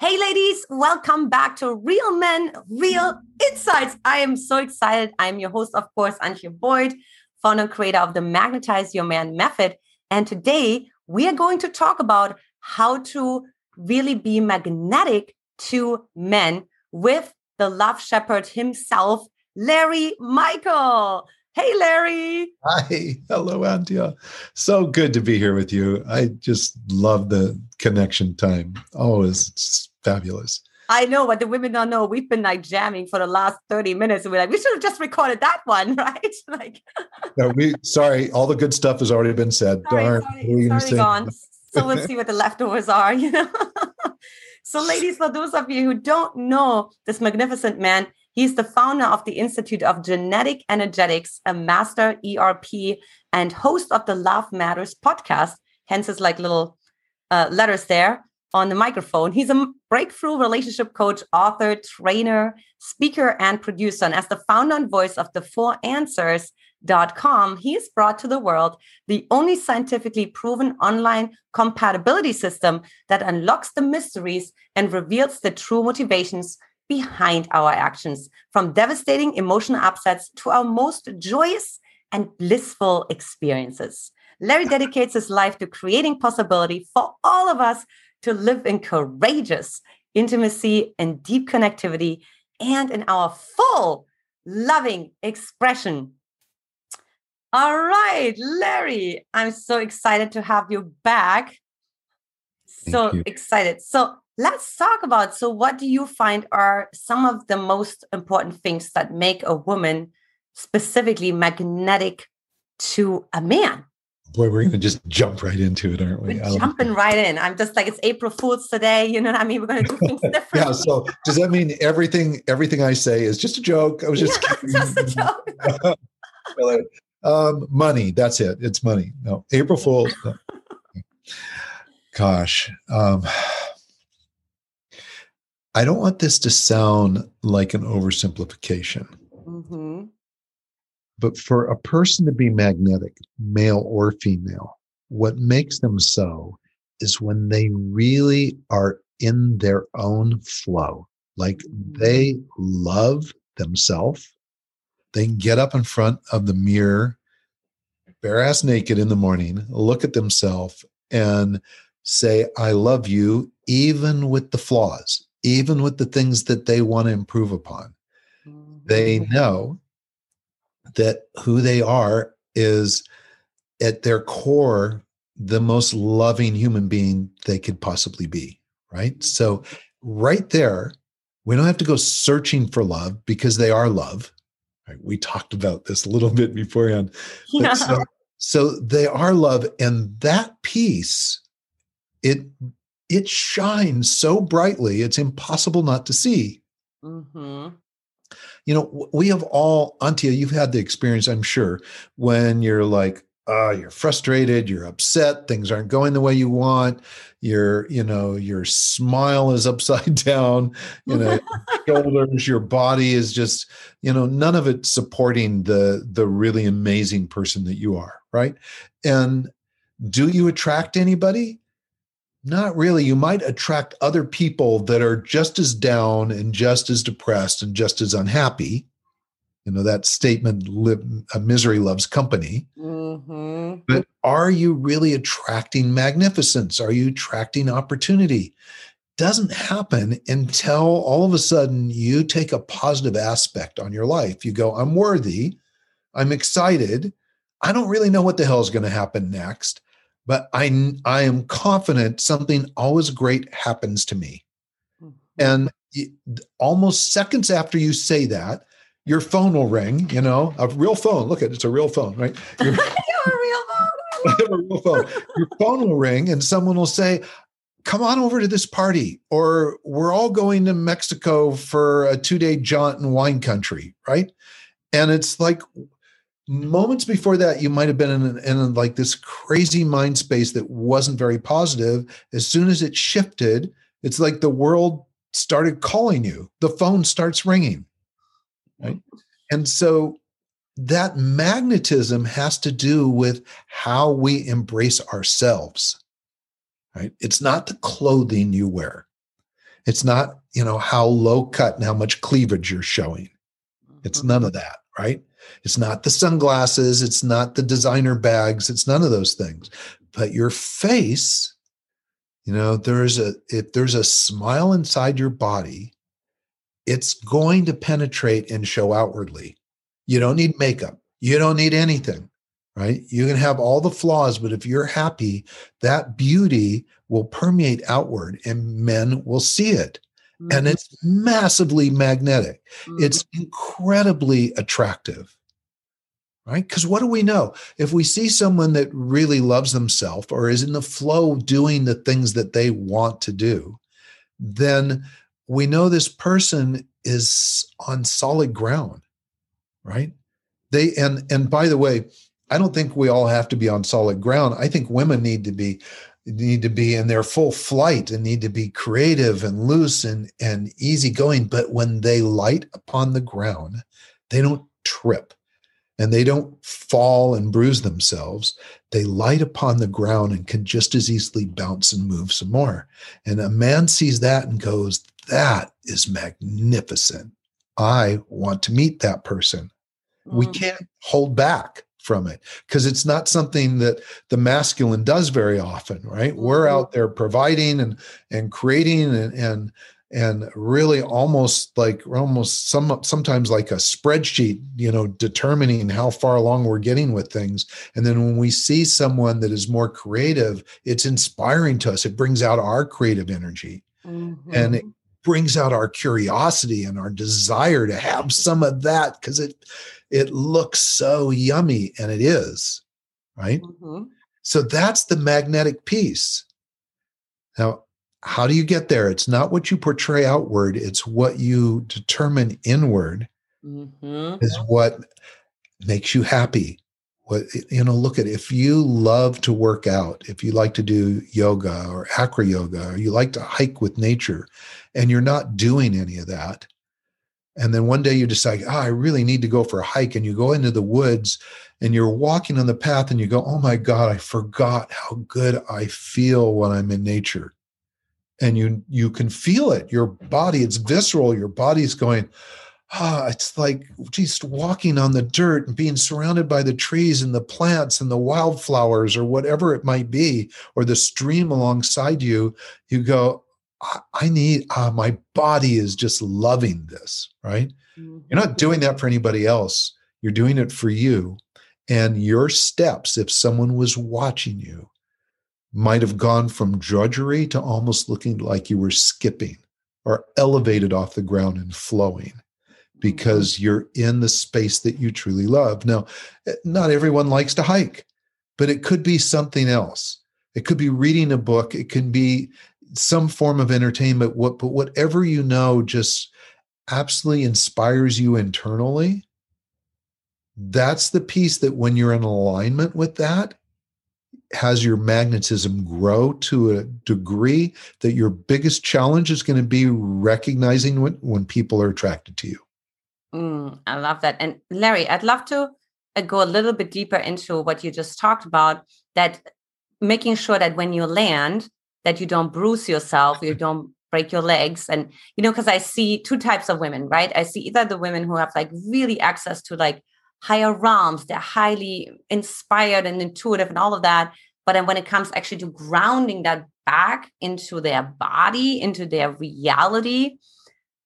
Hey, ladies, welcome back to Real Men, Real Insights. I am so excited. I'm your host, of course, Antje Boyd, founder and creator of the Magnetize Your Man method. And today we are going to talk about how to really be magnetic to men with the love shepherd himself, Larry Michael. Hey, Larry. Hi. Hello, Antje. So good to be here with you. I just love the connection time. Always fabulous. I know, but the women don't know. We've been like jamming for the last 30 minutes. And we're like, we should have just recorded that one, right? like no, we sorry, all the good stuff has already been said. Sorry, Darn. Sorry, sorry gone. So let's see what the leftovers are, you know. so, ladies, for those of you who don't know this magnificent man, He's the founder of the Institute of Genetic Energetics, a master ERP, and host of the Love Matters podcast. Hence his like little uh, letters there on the microphone. He's a breakthrough relationship coach, author, trainer, speaker, and producer. And as the founder and voice of the Four Answers.com, has brought to the world the only scientifically proven online compatibility system that unlocks the mysteries and reveals the true motivations behind our actions, from devastating emotional upsets to our most joyous and blissful experiences. Larry dedicates his life to creating possibility for all of us to live in courageous intimacy and deep connectivity and in our full loving expression. All right, Larry, I'm so excited to have you back. so you. excited. So, let's talk about so what do you find are some of the most important things that make a woman specifically magnetic to a man boy we're going to just jump right into it aren't we? Jumping right in. I'm just like it's april fools today you know what i mean? We're going to do things different yeah so does that mean everything everything i say is just a joke? I was just yeah, just a joke. Um, money that's it. It's money. No april fools no. gosh um, I don't want this to sound like an oversimplification. Mm-hmm. But for a person to be magnetic, male or female, what makes them so is when they really are in their own flow. Like they mm-hmm. love themselves. They can get up in front of the mirror, bare ass naked in the morning, look at themselves and say, I love you, even with the flaws even with the things that they want to improve upon. Mm-hmm. They know that who they are is at their core the most loving human being they could possibly be, right? So, right there, we don't have to go searching for love because they are love. Right? We talked about this a little bit beforehand. Yeah. So, so they are love, and that piece, it it shines so brightly, it's impossible not to see. Mm-hmm. You know, we have all, Antje, you've had the experience, I'm sure, when you're like, uh, you're frustrated, you're upset, things aren't going the way you want, your, you know, your smile is upside down, you know, shoulders, your body is just, you know, none of it supporting the the really amazing person that you are, right? And do you attract anybody? Not really. You might attract other people that are just as down and just as depressed and just as unhappy. You know, that statement, misery loves company. Mm-hmm. But are you really attracting magnificence? Are you attracting opportunity? Doesn't happen until all of a sudden you take a positive aspect on your life. You go, I'm worthy. I'm excited. I don't really know what the hell is going to happen next but I, I am confident something always great happens to me. Mm-hmm. And almost seconds after you say that, your phone will ring, you know, a real phone. Look at it, it's a real phone, right? Your, a real phone. a real phone. Your phone will ring and someone will say, come on over to this party or we're all going to mexico for a two-day jaunt in wine country right and it's like moments before that you might have been in, in like this crazy mind space that wasn't very positive. As soon as it shifted it's like the world started calling you. The phone starts ringing. Right? And so that magnetism has to do with how we embrace ourselves. Right? It's not the clothing you wear. It's not, you know, how low cut and how much cleavage you're showing. It's mm-hmm. none of that, right? It's not the sunglasses, it's not the designer bags, it's none of those things. But your face, you know, there's a if there's a smile inside your body, it's going to penetrate and show outwardly. You don't need makeup. You don't need anything, right? You can have all the flaws, but if you're happy, that beauty will permeate outward and men will see it. Mm-hmm. And it's massively magnetic. Mm-hmm. It's incredibly attractive right? Because what do we know? If we see someone that really loves themselves or is in the flow doing the things that they want to do, then we know this person is on solid ground, right? They and and by the way, I don't think we all have to be on solid ground. I think women need to be need to be in their full flight and need to be creative and loose and and easygoing. But when they light upon the ground, they don't trip and they don't fall and bruise themselves. They light upon the ground and can just as easily bounce and move some more. And a man sees that and goes, That is magnificent. I want to meet that person. Mm. We can't hold back from it because it's not something that the masculine does very often right mm-hmm. we're out there providing and and creating and and and really almost like almost some sometimes like a spreadsheet you know determining how far along we're getting with things and then when we see someone that is more creative it's inspiring to us it brings out our creative energy mm-hmm. and it brings out our curiosity and our desire to have some of that because it it looks so yummy and it is right mm-hmm. so that's the magnetic piece now how do you get there? It's not what you portray outward, it's what you determine inward mm-hmm. is what makes you happy. What you know, look at if you love to work out, if you like to do yoga or acro yoga, or you like to hike with nature, and you're not doing any of that, and then one day you decide, oh, I really need to go for a hike, and you go into the woods and you're walking on the path and you go, oh my God, I forgot how good I feel when I'm in nature. And you you can feel it. Your body it's visceral. Your body's going ah it's like just walking on the dirt and being surrounded by the trees and the plants and the wildflowers or whatever it might be or the stream alongside you. You go i need uh, my body is just loving this right? Mm-hmm. you're not doing that for anybody else. You're doing it for you. And your steps if someone was watching you might have gone from drudgery to almost looking like you were skipping or elevated off the ground and flowing because mm-hmm. you're in the space that you truly love. Now, eh, not everyone likes to hike, but it could be something else. It could be reading a book, it can be some form of entertainment, what but whatever you know just absolutely inspires you internally. That's the piece that when you're in alignment with that, has your magnetism grow to a degree that your biggest challenge is going to be recognizing when, when people are attracted to you. Mm, I love that. And Larry, I'd love to uh, go a little bit deeper into what you just talked about that making sure that when you land, that you don't bruise yourself, you don't break your legs. And, you know, because I see two types of women, right? I see either the women who have like really access to like higher realms. They're highly inspired and intuitive and all of that. But then when it comes actually to grounding that back into their body, into their reality,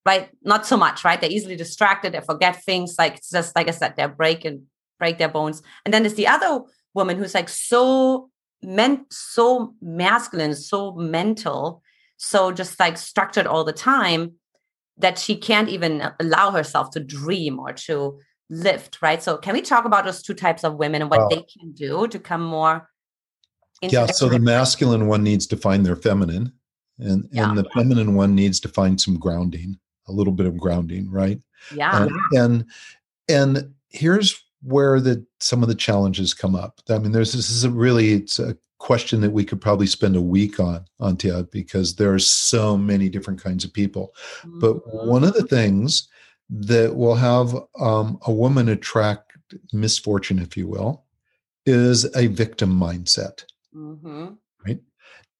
right? Not so much, right? They're easily distracted, they forget things. Like it's just like I said, they're breaking, break their bones. And then there's the other woman who's like so meant so masculine, so mental, so just like structured all the time that she can't even allow herself to dream or to lift, right? So can we talk about those two types of women and what they can do to come more yeah so the masculine one needs to find their feminine and yeah. and the feminine one needs to find some grounding a little bit of grounding right yeah and and here's where the some of the challenges come up i mean there's this is a really it's a question that we could probably spend a week on Antje because there are so many different kinds of people mm-hmm. but one of the things that will have um, a woman attract misfortune, if you will, is a victim mindset. Mm-hmm. Right.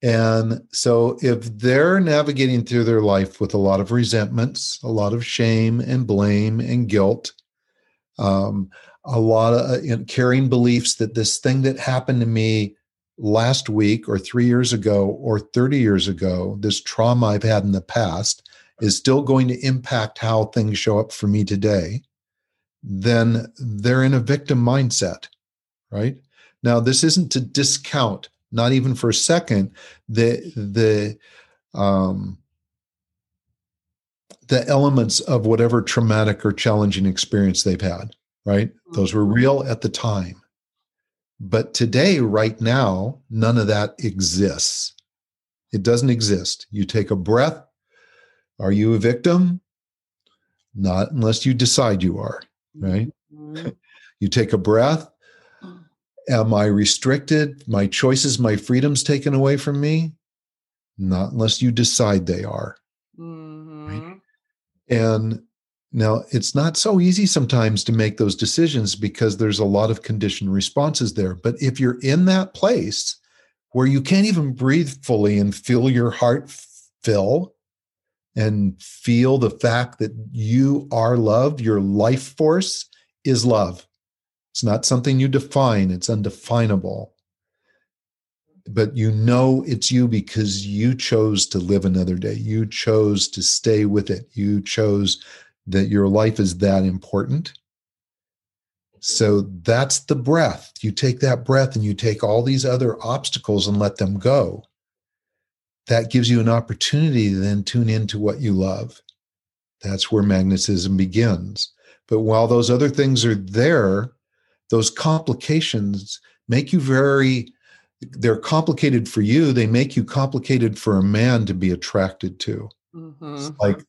And so, if they're navigating through their life with a lot of resentments, a lot of shame and blame and guilt, um, a lot of uh, you know, carrying beliefs that this thing that happened to me last week or three years ago or 30 years ago, this trauma I've had in the past is still going to impact how things show up for me today, then they're in a victim mindset, right? Now, this isn't to discount, not even for a second, the the um, the elements of whatever traumatic or challenging experience they've had, right? Those were mm-hmm. real at the time. But today, right now, none of that exists. It doesn't exist. You take a breath. Are you a victim? Not unless you decide you are, right? Mm-hmm. you take a breath. Am I restricted? My choices, my freedoms taken away from me? Not unless you decide they are. Mm-hmm. Right? And now, it's not so easy sometimes to make those decisions because there's a lot of conditioned responses there. But if you're in that place where you can't even breathe fully and feel your heart fill and feel the fact that you are loved, your life force is love. It's not something you define, it's undefinable. But you know it's you because you chose to live another day. You chose to stay with it. You chose that your life is that important. So that's the breath. You take that breath and you take all these other obstacles and let them go. That gives you an opportunity to then tune into what you love. That's where magnetism begins. But while those other things are there, those complications make you very, they're complicated for you. They make you complicated for a man to be attracted to. Mm-hmm. Like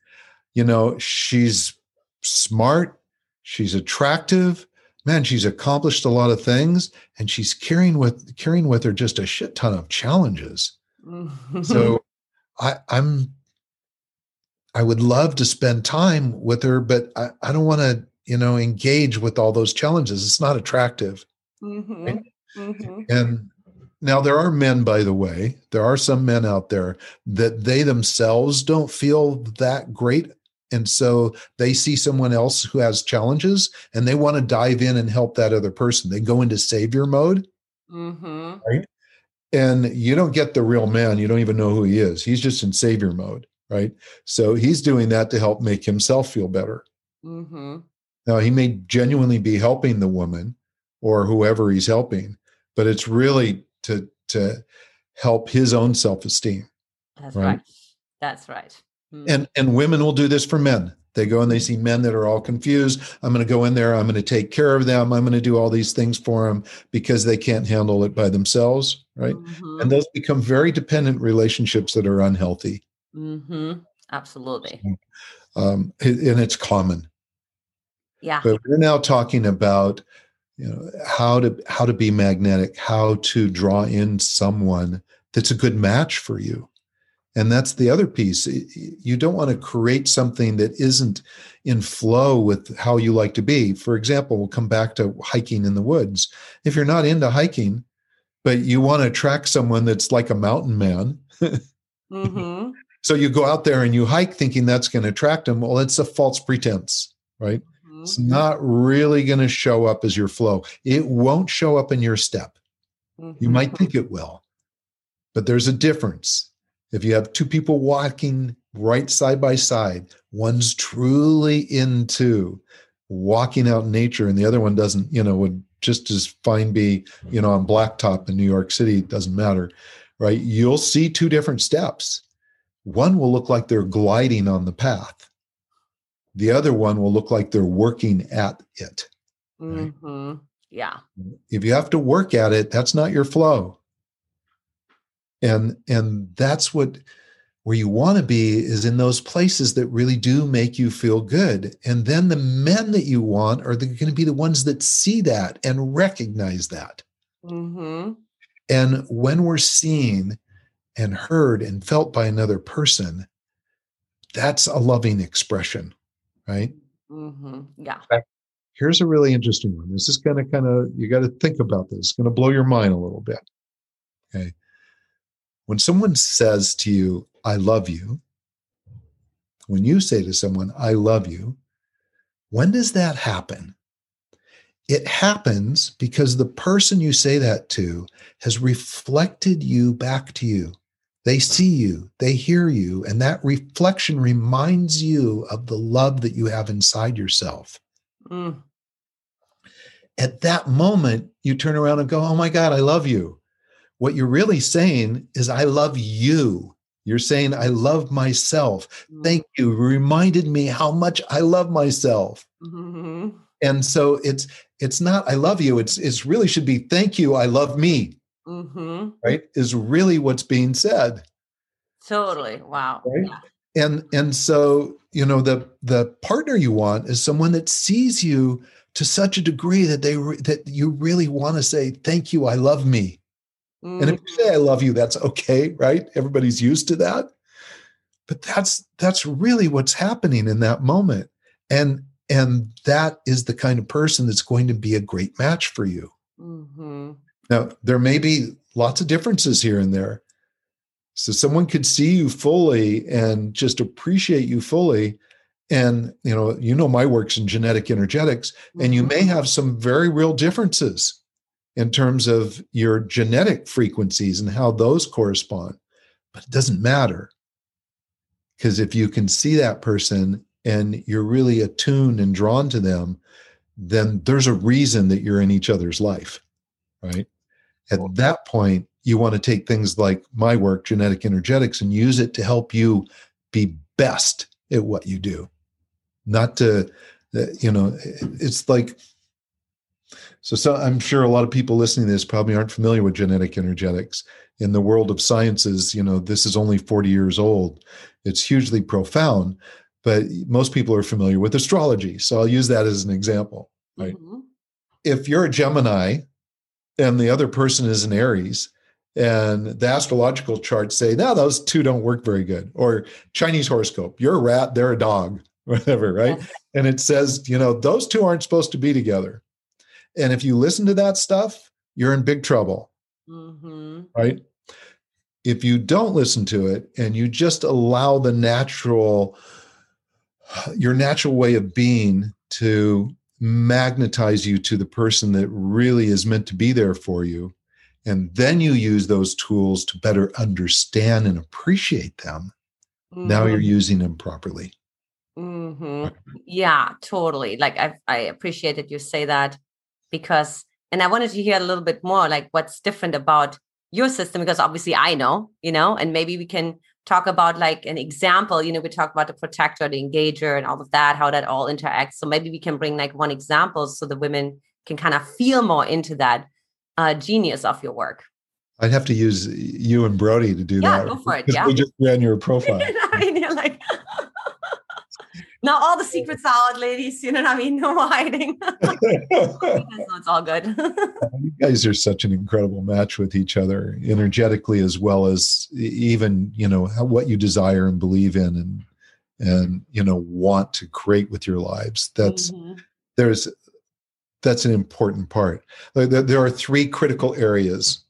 you know, she's smart, she's attractive, man, she's accomplished a lot of things, and she's carrying with carrying with her just a shit ton of challenges. so I, I'm I would love to spend time with her, but I, I don't want to, you know, engage with all those challenges. It's not attractive. Mm-hmm. Right? Mm-hmm. And now, there are men, by the way, there are some men out there that they themselves don't feel that great and so they see someone else who has challenges and they want to dive in and help that other person. They go into savior mode. Mm-hmm. Right. And you don't get the real man. You don't even know who he is. He's just in savior mode. Right. So he's doing that to help make himself feel better. Mm-hmm. Now, he may genuinely be helping the woman or whoever he's helping, but it's really to, to help his own self esteem. That's right. right. That's right. Mm. And and women will do this for men. They go and they see men that are all confused. I'm going to go in there. I'm going to take care of them. I'm going to do all these things for them because they can't handle it by themselves, right? Mm-hmm. And those become very dependent relationships that are unhealthy. Mm-hmm. Absolutely. Um, and it's common. Yeah. But we're now talking about you know how to how to be magnetic, how to draw in someone that's a good match for you. And that's the other piece. You don't want to create something that isn't in flow with how you like to be. For example, we'll come back to hiking in the woods. If you're not into hiking, but you want to attract someone that's like a mountain man, mm-hmm. so you go out there and you hike thinking that's going to attract them. Well, it's a false pretense, right? Mm-hmm. It's not really going to show up as your flow. It won't show up in your step. Mm-hmm. You might think it will, but there's a difference if you have two people walking right side by side, one's truly into walking out in nature and the other one doesn't, you know, would just as fine be, you know, on blacktop in New York City, it doesn't matter, right? You'll see two different steps. One will look like they're gliding on the path. The other one will look like they're working at it. Right? Mm-hmm. Yeah. If you have to work at it, that's not your flow and and that's what where you want to be is in those places that really do make you feel good and then the men that you want are going to be the ones that see that and recognize that mm-hmm. and when we're seen and heard and felt by another person that's a loving expression right mm-hmm. yeah here's a really interesting one this is going to kind of you got to think about this it's going to blow your mind a little bit okay when someone says to you, I love you, when you say to someone, I love you, when does that happen? It happens because the person you say that to has reflected you back to you. They see you, they hear you, and that reflection reminds you of the love that you have inside yourself. Mm. At that moment, you turn around and go, Oh my God, I love you. What you're really saying is, I love you. You're saying, I love myself. Mm. Thank you. Reminded me how much I love myself. Mm-hmm. And so it's it's not I love you. It's it's really should be thank you. I love me. Mm-hmm. Right is really what's being said. Totally. Wow. Right. Yeah. And and so you know the the partner you want is someone that sees you to such a degree that they re- that you really want to say thank you. I love me. Mm-hmm. And if you say I love you, that's okay, right? Everybody's used to that. But that's that's really what's happening in that moment. And and that is the kind of person that's going to be a great match for you. Mm-hmm. Now, there may be lots of differences here and there. So someone could see you fully and just appreciate you fully. And you know, you know my works in genetic energetics, and you may mm-hmm. have some very real differences in terms of your genetic frequencies and how those correspond. But it doesn't matter. Because if you can see that person and you're really attuned and drawn to them, then there's a reason that you're in each other's life, right? At that point, you want to take things like my work, genetic energetics, and use it to help you be best at what you do. Not to, uh, you know, it's like, so, so I'm sure a lot of people listening to this probably aren't familiar with genetic energetics. In the world of sciences, you know, this is only 40 years old. It's hugely profound but most people are familiar with astrology. So I'll use that as an example. Right. Mm-hmm. If you're a Gemini and the other person is an Aries, and the astrological charts say, no, those two don't work very good. Or Chinese horoscope, you're a rat, they're a dog, whatever, right? Yeah. And it says, you know, those two aren't supposed to be together. And if you listen to that stuff, you're in big trouble, mm-hmm. right? If you don't listen to it and you just allow the natural your natural way of being to magnetize you to the person that really is meant to be there for you. And then you use those tools to better understand and appreciate them. Mm-hmm. Now you're mm-hmm. using them properly. Mm-hmm. Yeah, totally. Like I, I appreciate that you say that because, and I wanted to hear a little bit more like what's different about your system because obviously I know, you know, and maybe we can talk about like an example you know we talk about the protector the engager and all of that how that all interacts. So maybe we can bring like one example so the women can kind of feel more into that uh, genius of your work. I'd have to use you and brody to do yeah, that. go for it yeah. we just ran your profile. I mean, you're like now all the secrets out, ladies. You know what I mean? No hiding. it's all good. you guys are such an incredible match with each other, energetically as well as even you know what you desire and believe in, and and you know want to create with your lives. That's mm-hmm. there's that's an important part. There are three critical areas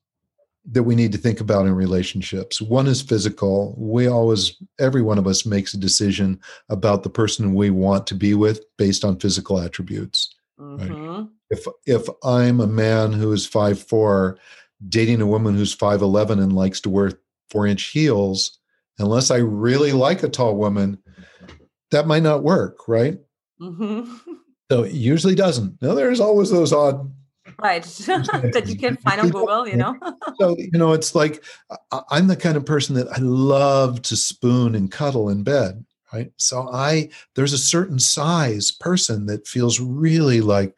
that we need to think about in relationships. One is physical. We always, every one of us makes a decision about the person we want to be with based on physical attributes. Mm-hmm. Right? If if I'm a man who is five four, dating a woman who's five eleven and likes to wear four inch heels, unless I really like a tall woman, that might not work, right? Mm-hmm. So it usually doesn't. Now there's always those odd right. That you can find on google you know? So you know it's like i'm the kind of person that i love to spoon and cuddle in bed right? So i there's a certain size person that feels really like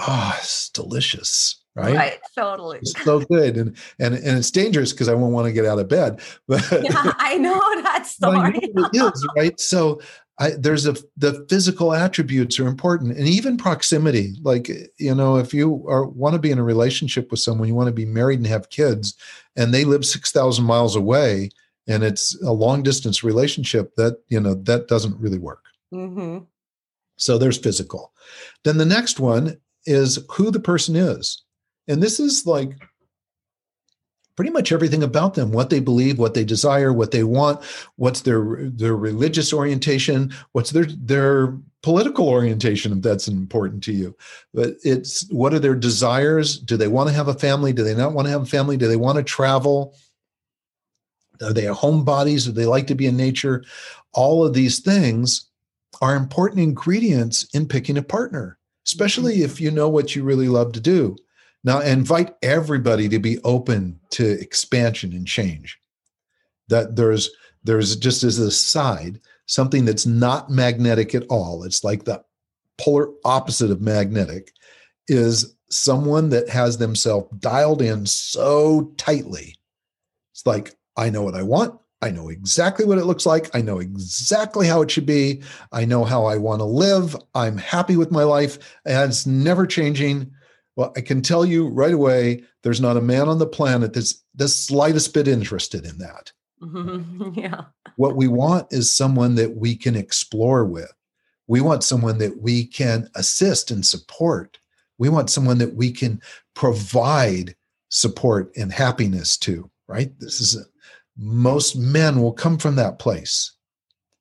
oh it's delicious right? Right. Totally. It's so good. And and and it's dangerous because i won't want to get out of bed but yeah i know. That story know it is right? So I, there's a the physical attributes are important. And even proximity like you know if you are want to be in a relationship with someone you want to be married and have kids and they live 6000 miles away and it's a long distance relationship that you know that doesn't really work. Mm-hmm. so there's physical. Then the next one is who the person is. And this is like pretty much everything about them what they believe what they desire what they want what's their their religious orientation what's their their political orientation if that's important to you. But it's what are their desires? Do they want to have a family? Do they not want to have a family? Do they want to travel? Are they homebodies do they like to be in nature? All of these things are important ingredients in picking a partner especially mm-hmm. if you know what you really love to do now, invite everybody to be open to expansion and change. That there's there's just as a side something that's not magnetic at all. It's like the polar opposite of magnetic is someone that has themselves dialed in so tightly. It's like I know what I want. I know exactly what it looks like. I know exactly how it should be. I know how I want to live. I'm happy with my life. And it's never changing. Well, I can tell you right away, there's not a man on the planet that's the slightest bit interested in that. Mm-hmm. Yeah. What we want is someone that we can explore with. We want someone that we can assist and support. We want someone that we can provide support and happiness to, right? This is a, most men will come from that place.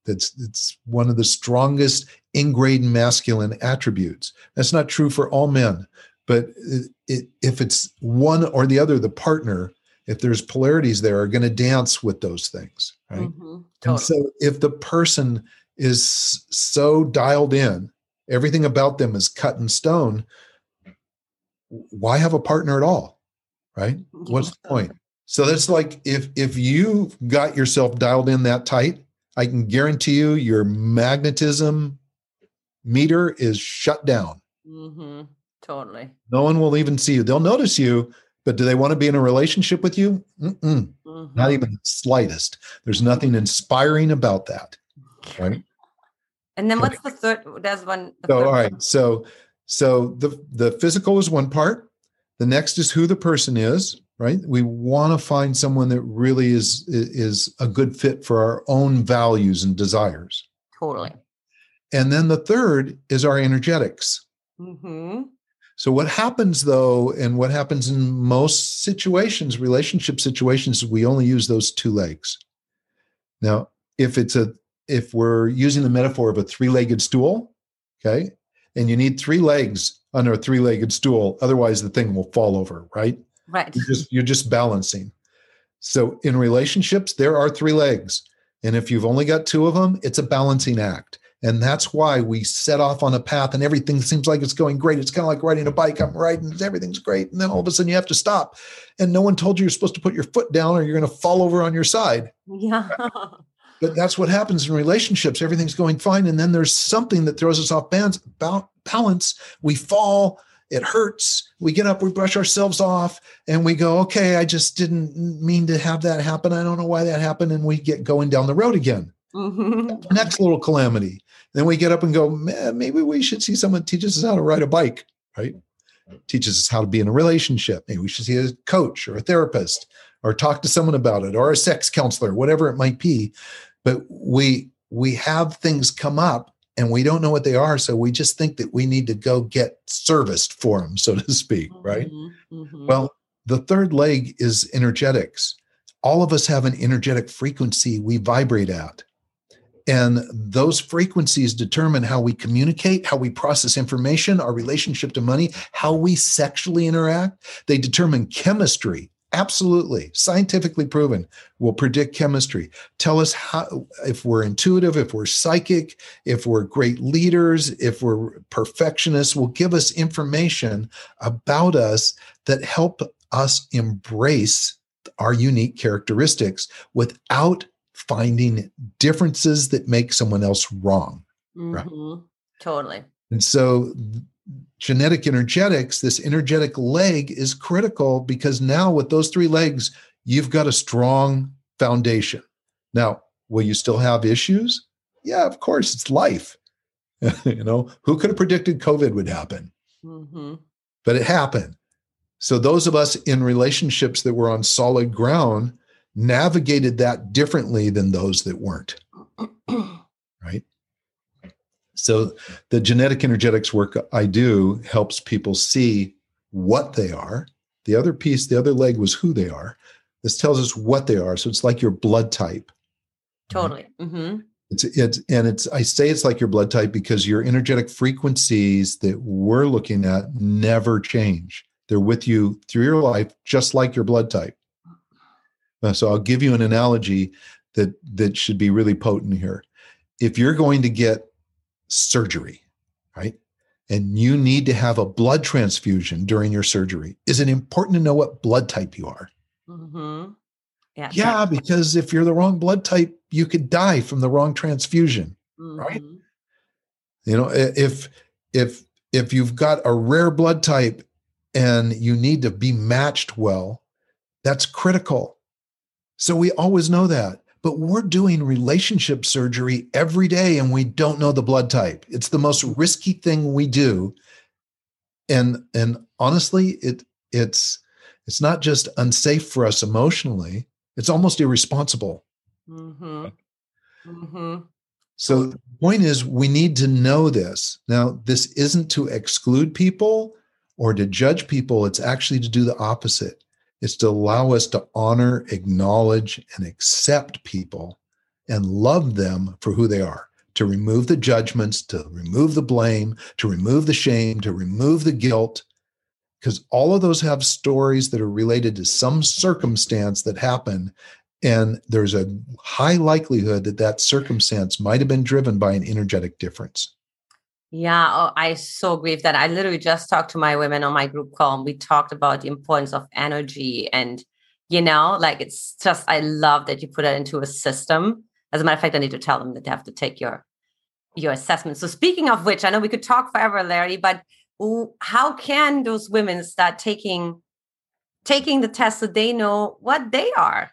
That's it's one of the strongest ingrained masculine attributes. That's not true for all men but it, it, if it's one or the other, the partner, if there's polarities there, are going to dance with those things, right? Mm-hmm, totally. And so if the person is so dialed in, everything about them is cut in stone. Why have a partner at all, right? What's the point? So that's like if if you got yourself dialed in that tight, I can guarantee you your magnetism meter is shut down. Mm-hmm. Totally. No one will even see you. They'll notice you, but do they want to be in a relationship with you? Mm-hmm. Not even the slightest. There's nothing inspiring about that. Right. And then what's the third? There's one. The so, all right. So, so the the physical is one part. The next is who the person is. Right. We want to find someone that really is is a good fit for our own values and desires. Totally. And then the third is our energetics. Mm-hmm. So, what happens though, and what happens in most situations, relationship situations, we only use those two legs. Now, if it's a if we're using the metaphor of a three-legged stool, okay, and you need three legs under a three-legged stool, otherwise the thing will fall over, right? Right. You're just, you're just balancing. So in relationships, there are three legs. And if you've only got two of them, it's a balancing act. And that's why we set off on a path and everything seems like it's going great. It's kind of like riding a bike. I'm riding, everything's great. And then all of a sudden you have to stop. And no one told you you're supposed to put your foot down or you're going to fall over on your side. Yeah. but that's what happens in relationships. Everything's going fine. And then there's something that throws us off balance. We fall. It hurts. We get up, we brush ourselves off, and we go, okay, I just didn't mean to have that happen. I don't know why that happened. And we get going down the road again. Mm-hmm. Next little calamity. Then we get up and go, maybe we should see someone teaches us how to ride a bike, right? Teaches us how to be in a relationship. Maybe we should see a coach or a therapist or talk to someone about it or a sex counselor, whatever it might be. But we we have things come up and we don't know what they are. So we just think that we need to go get serviced for them, so to speak, right? Mm-hmm, mm-hmm. Well, the third leg is energetics. All of us have an energetic frequency we vibrate at. And those frequencies determine how we communicate, how we process information, our relationship to money, how we sexually interact. They determine chemistry. Absolutely, scientifically proven, will predict chemistry. Tell us how, if we're intuitive, if we're psychic, if we're great leaders, if we're perfectionists, will give us information about us that help us embrace our unique characteristics without finding differences that make someone else wrong. Mm-hmm. Right? Totally. And so genetic energetics, this energetic leg is critical because now with those three legs, you've got a strong foundation. Now, will you still have issues? Yeah, of course, it's life. you know, who could have predicted COVID would happen? Mm-hmm. But it happened. So those of us in relationships that were on solid ground navigated that differently than those that weren't. right? So the genetic energetics work I do helps people see what they are. The other piece, the other leg was who they are. This tells us what they are. So it's like your blood type. Totally. Mm-hmm. It's it's and it's I say it's like your blood type because your energetic frequencies that we're looking at never change. They're with you through your life, just like your blood type. Uh, so I'll give you an analogy that that should be really potent here. If you're going to get surgery, right? And you need to have a blood transfusion during your surgery. Is it important to know what blood type you are? Mm-hmm. Yeah. Yeah, because if you're the wrong blood type, you could die from the wrong transfusion, mm-hmm. right? You know, if if if you've got a rare blood type and you need to be matched well, that's critical. So we always know that. But we're doing relationship surgery every day and we don't know the blood type. It's the most risky thing we do. And and honestly, it it's it's not just unsafe for us emotionally, it's almost irresponsible. Mm-hmm. Mm-hmm. So the point is, we need to know this. Now, this isn't to exclude people or to judge people, it's actually to do the opposite. It's to allow us to honor, acknowledge, and accept people and love them for who they are, to remove the judgments, to remove the blame, to remove the shame, to remove the guilt, because all of those have stories that are related to some circumstance that happened and there's a high likelihood that that circumstance might have been driven by an energetic difference yeah oh, i so agree with that. I literally just talked to my women on my group call and we talked about the importance of energy and you know like it's just i love that you put it into a system. As a matter of fact i need to tell them that they have to take your your assessment. So speaking of which i know we could talk forever larry but how can those women start taking taking the test so they know what they are?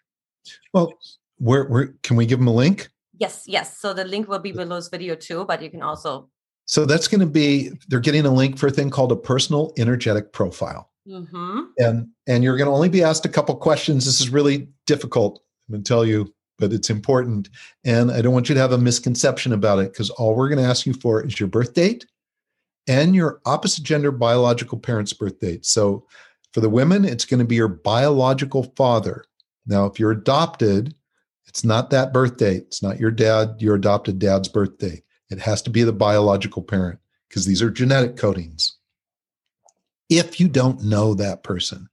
Well where where can we give them a link? Yes yes. So the link will be below this video too but you can also so that's going to be they're getting a link for a thing called a personal energetic profile mm-hmm. and and you're going to only be asked a couple questions this is really difficult i'm going to tell you but it's important and i don't want you to have a misconception about it because all we're going to ask you for is your birth date and your opposite gender biological parent's birth date. So for the women, it's going to be your biological father. Now, if you're adopted, it's not that birth date. It's not your dad, your adopted dad's birthday. It has to be the biological parent because these are genetic codings. If you don't know that person,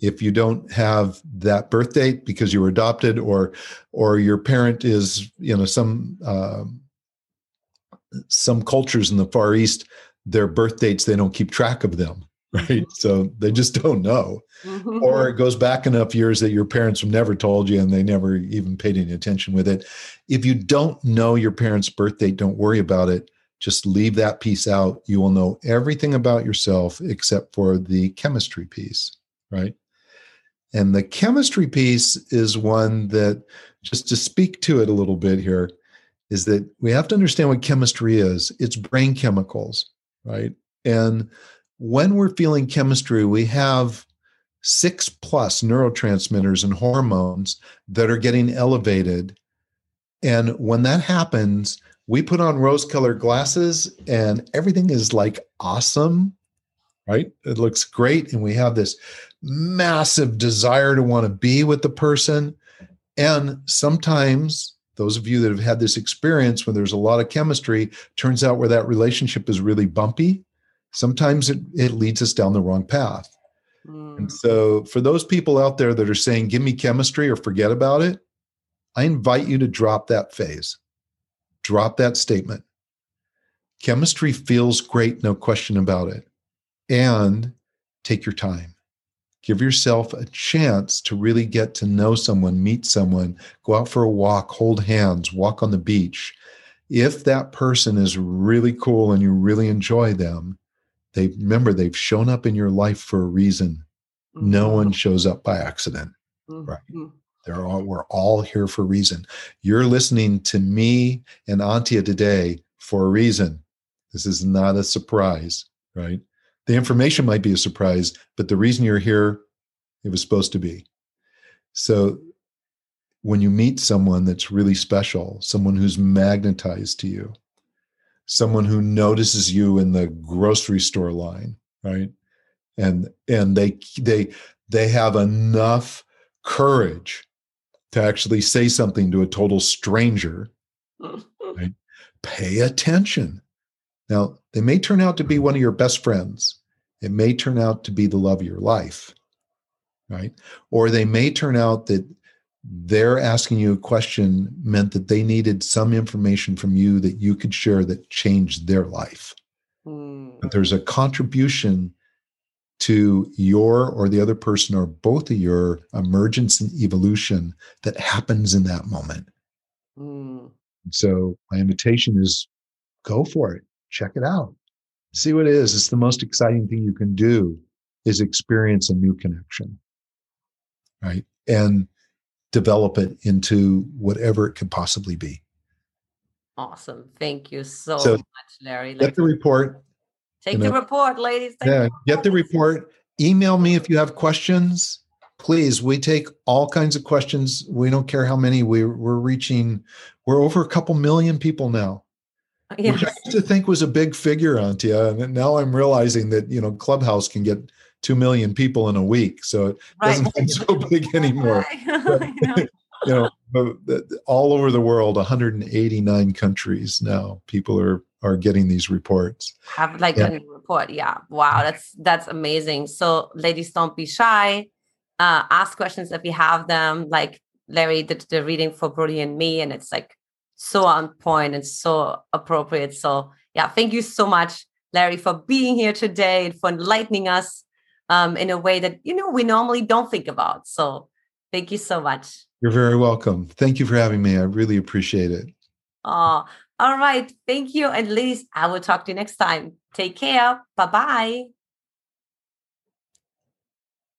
if you don't have that birth date because you were adopted or or your parent is you know some uh, some cultures in the far east their birth dates, they don't keep track of them, right? Mm-hmm. So they just don't know. Mm-hmm. Or it goes back enough years that your parents have never told you and they never even paid any attention with it. If you don't know your parents' birth date, don't worry about it. Just leave that piece out. You will know everything about yourself except for the chemistry piece, right? And the chemistry piece is one that, just to speak to it a little bit here, is that we have to understand what chemistry is. It's brain chemicals right? And when we're feeling chemistry, we have six plus neurotransmitters and hormones that are getting elevated. And when that happens, we put on rose colored glasses and everything is like awesome, right? It looks great. And we have this massive desire to want to be with the person. And sometimes those of you that have had this experience when there's a lot of chemistry turns out where that relationship is really bumpy sometimes it, it leads us down the wrong path. Mm. and so for those people out there that are saying give me chemistry or forget about it i invite you to drop that phase. Drop that statement. Chemistry feels great no question about it. And take your time. Give yourself a chance to really get to know someone, meet someone, go out for a walk, hold hands, walk on the beach. If that person is really cool and you really enjoy them, they remember they've shown up in your life for a reason. Mm-hmm. No one shows up by accident. Mm-hmm. Right. They're all we're all here for a reason. You're listening to me and Antje today for a reason. This is not a surprise, right? the information might be a surprise, but the reason you're here, it was supposed to be. So when you meet someone that's really special, someone who's magnetized to you, someone who notices you in the grocery store line, right? And and they they they have enough courage to actually say something to a total stranger. Right? Pay attention. Now, they may turn out to be one of your best friends. It may turn out to be the love of your life, right? Or they may turn out that they're asking you a question meant that they needed some information from you that you could share that changed their life. Mm. But there's a contribution to your or the other person or both of your emergence and evolution that happens in that moment. Mm. So my invitation is go for it. Check it out. See what it is. It's the most exciting thing you can do is experience a new connection. Right. And develop it into whatever it could possibly be. Awesome. Thank you so, so much, Larry. Get the report. Take the report, ladies. Take yeah, get the report. Email me if you have questions. Please, we take all kinds of questions. We don't care how many. We, we're reaching, we're over a couple million people now. Yes. Which I used to think was a big figure, Antje. And now I'm realizing that, you know, Clubhouse can get 2 million people in a week. So it right. doesn't seem so big anymore. Right. you know, all over the world, 189 countries now, people are are getting these reports. Have like yeah. a report. Yeah. Wow. That's that's amazing. So ladies, don't be shy. Uh, ask questions if you have them. Like Larry did the reading for Brody and me, and it's like so on point and so appropriate. So yeah, thank you so much, Larry, for being here today and for enlightening us um, in a way that you know we normally don't think about. So thank you so much. You're very welcome. Thank you for having me. I really appreciate it. Oh, all right. Thank you. And ladies, I will talk to you next time. Take care. Bye bye.